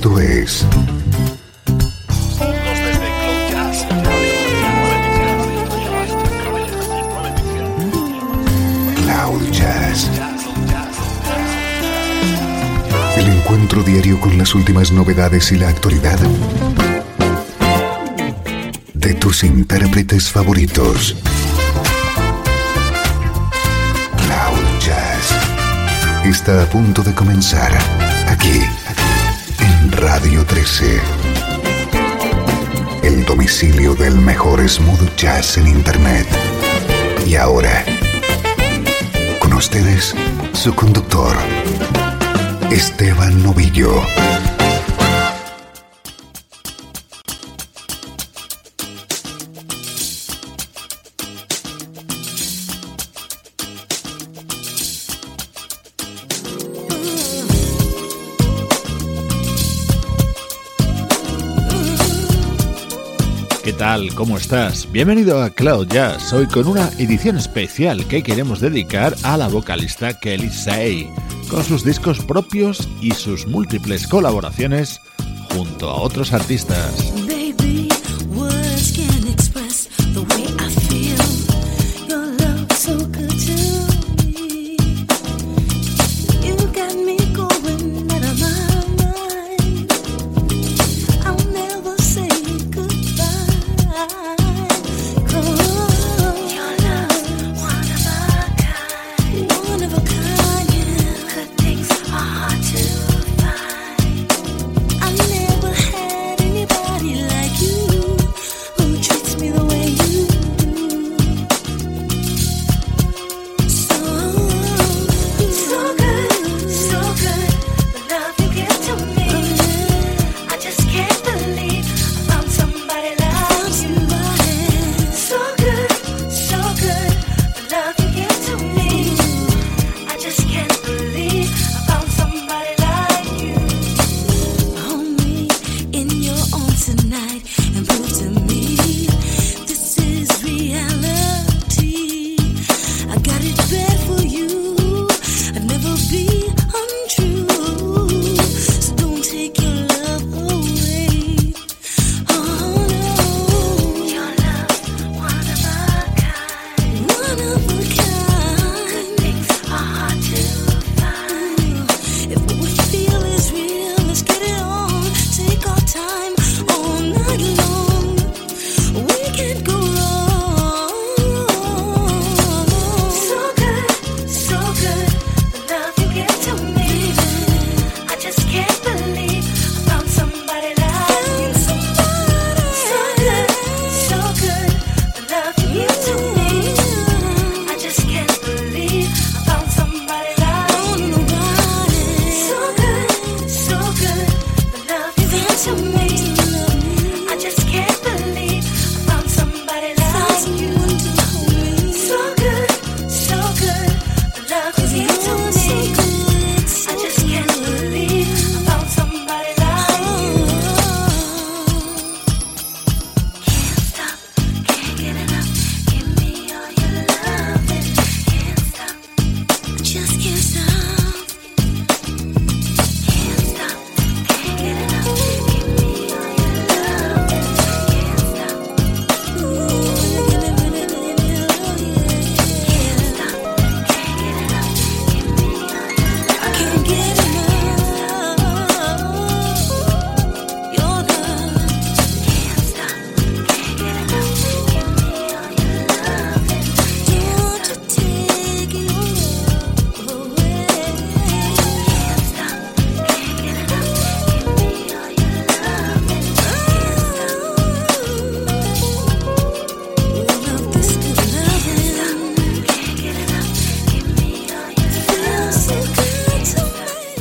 Esto es Cloud Jazz. El encuentro diario con las últimas novedades y la actualidad de tus intérpretes favoritos. Cloud Jazz está a punto de comenzar aquí Radio 13. El domicilio del mejor smooth jazz en Internet. Y ahora, con ustedes, su conductor, Esteban Novillo. Tal? ¿Cómo estás? Bienvenido a Cloud Jazz, hoy con una edición especial que queremos dedicar a la vocalista Kelly Say, con sus discos propios y sus múltiples colaboraciones junto a otros artistas.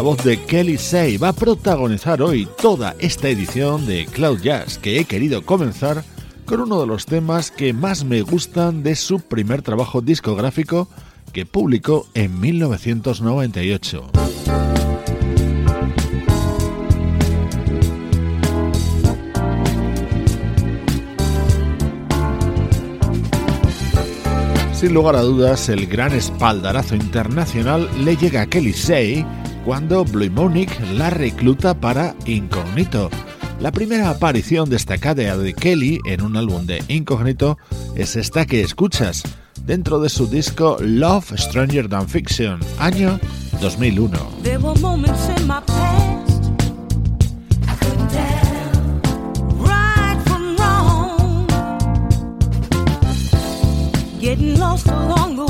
La voz de Kelly Say, va a protagonizar hoy toda esta edición de Cloud Jazz que he querido comenzar con uno de los temas que más me gustan de su primer trabajo discográfico que publicó en 1998. Sin lugar a dudas, el gran espaldarazo internacional le llega a Kelly Say cuando Blue Monique la recluta para Incognito. La primera aparición destacada de Kelly en un álbum de Incognito es esta que escuchas, dentro de su disco Love Stranger Than Fiction, año 2001. getting lost along the way